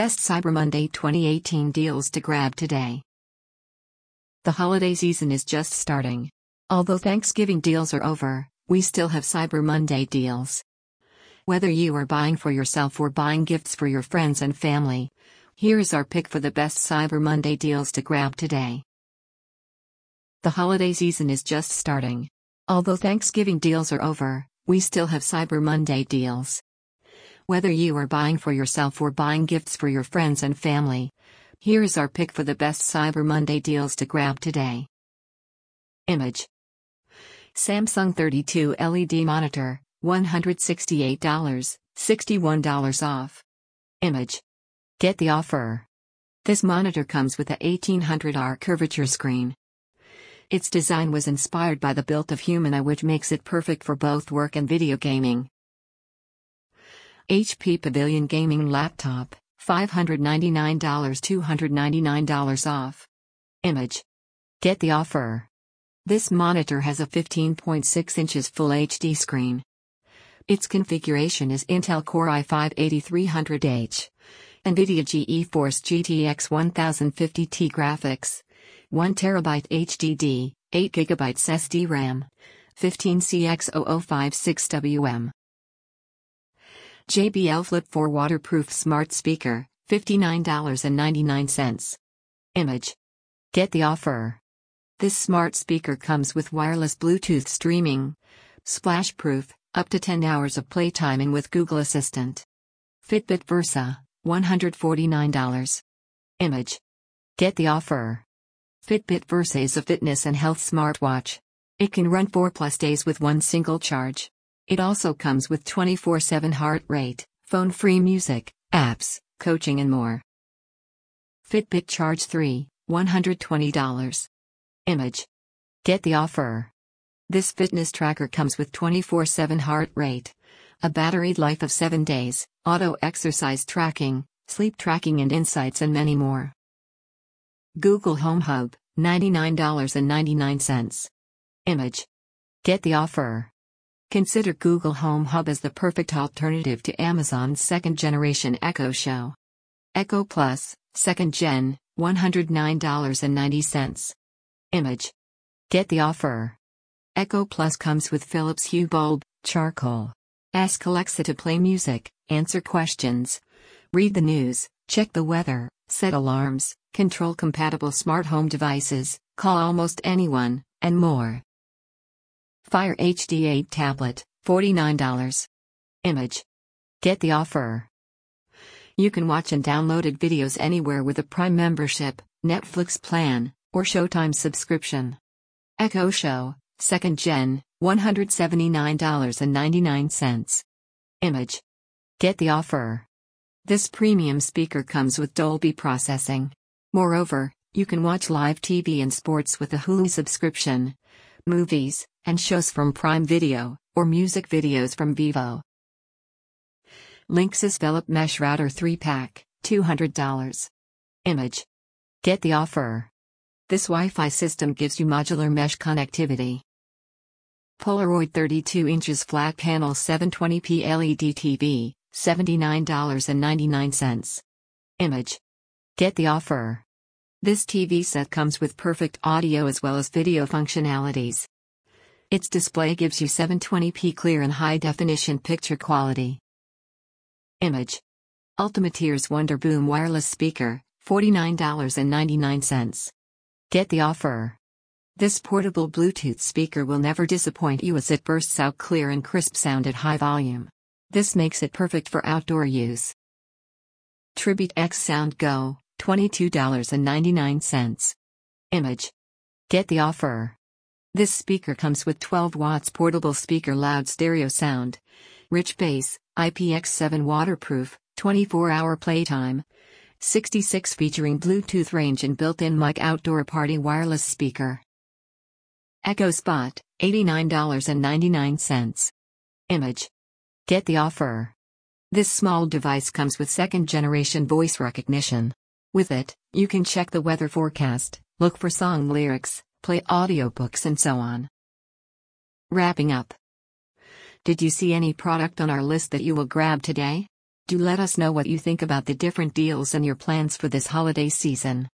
Best Cyber Monday 2018 deals to grab today. The holiday season is just starting. Although Thanksgiving deals are over, we still have Cyber Monday deals. Whether you are buying for yourself or buying gifts for your friends and family, here is our pick for the best Cyber Monday deals to grab today. The holiday season is just starting. Although Thanksgiving deals are over, we still have Cyber Monday deals. Whether you are buying for yourself or buying gifts for your friends and family, here is our pick for the best Cyber Monday deals to grab today. Image Samsung 32 LED monitor, $168, $61 off. Image Get the offer. This monitor comes with a 1800R curvature screen. Its design was inspired by the built of human eye which makes it perfect for both work and video gaming. HP Pavilion Gaming Laptop, $599 $299 off. Image. Get the offer. This monitor has a 15.6 inches Full HD screen. Its configuration is Intel Core i5-8300H, NVIDIA GeForce GTX 1050T graphics, 1TB HDD, 8GB SD RAM, 15CX0056WM. JBL Flip 4 Waterproof Smart Speaker, $59.99. Image. Get the offer. This smart speaker comes with wireless Bluetooth streaming, splash proof, up to 10 hours of playtime and with Google Assistant. Fitbit Versa, $149. Image. Get the offer. Fitbit Versa is a fitness and health smartwatch. It can run 4 plus days with one single charge. It also comes with 24 7 heart rate, phone free music, apps, coaching, and more. Fitbit Charge 3, $120. Image. Get the offer. This fitness tracker comes with 24 7 heart rate, a battery life of 7 days, auto exercise tracking, sleep tracking, and insights, and many more. Google Home Hub, $99.99. Image. Get the offer. Consider Google Home Hub as the perfect alternative to Amazon's second generation Echo Show. Echo Plus, second gen, $109.90. Image. Get the offer. Echo Plus comes with Philips Hue bulb, charcoal. Ask Alexa to play music, answer questions, read the news, check the weather, set alarms, control compatible smart home devices, call almost anyone, and more. Fire HD 8 tablet, $49. Image. Get the offer. You can watch and downloaded videos anywhere with a Prime membership, Netflix plan, or Showtime subscription. Echo Show, 2nd Gen, $179.99. Image. Get the offer. This premium speaker comes with Dolby processing. Moreover, you can watch live TV and sports with a Hulu subscription, movies, and shows from Prime Video, or music videos from Vevo. Linksys Velop Mesh Router 3 Pack, $200. Image. Get the offer. This Wi Fi system gives you modular mesh connectivity. Polaroid 32 inches flat panel 720p LED TV, $79.99. Image. Get the offer. This TV set comes with perfect audio as well as video functionalities. Its display gives you 720p clear and high definition picture quality. Image. Ultimate Ears Wonder Boom wireless speaker, $49.99. Get the offer. This portable Bluetooth speaker will never disappoint you as it bursts out clear and crisp sound at high volume. This makes it perfect for outdoor use. Tribit XSound Go, $22.99. Image. Get the offer. This speaker comes with 12 watts portable speaker loud stereo sound, rich bass, IPX7 waterproof, 24 hour playtime, 66 featuring Bluetooth range and built in mic outdoor party wireless speaker. Echo Spot, $89.99. Image. Get the offer. This small device comes with second generation voice recognition. With it, you can check the weather forecast, look for song lyrics, play audiobooks, and so on. Wrapping up. Did you see any product on our list that you will grab today? Do let us know what you think about the different deals and your plans for this holiday season.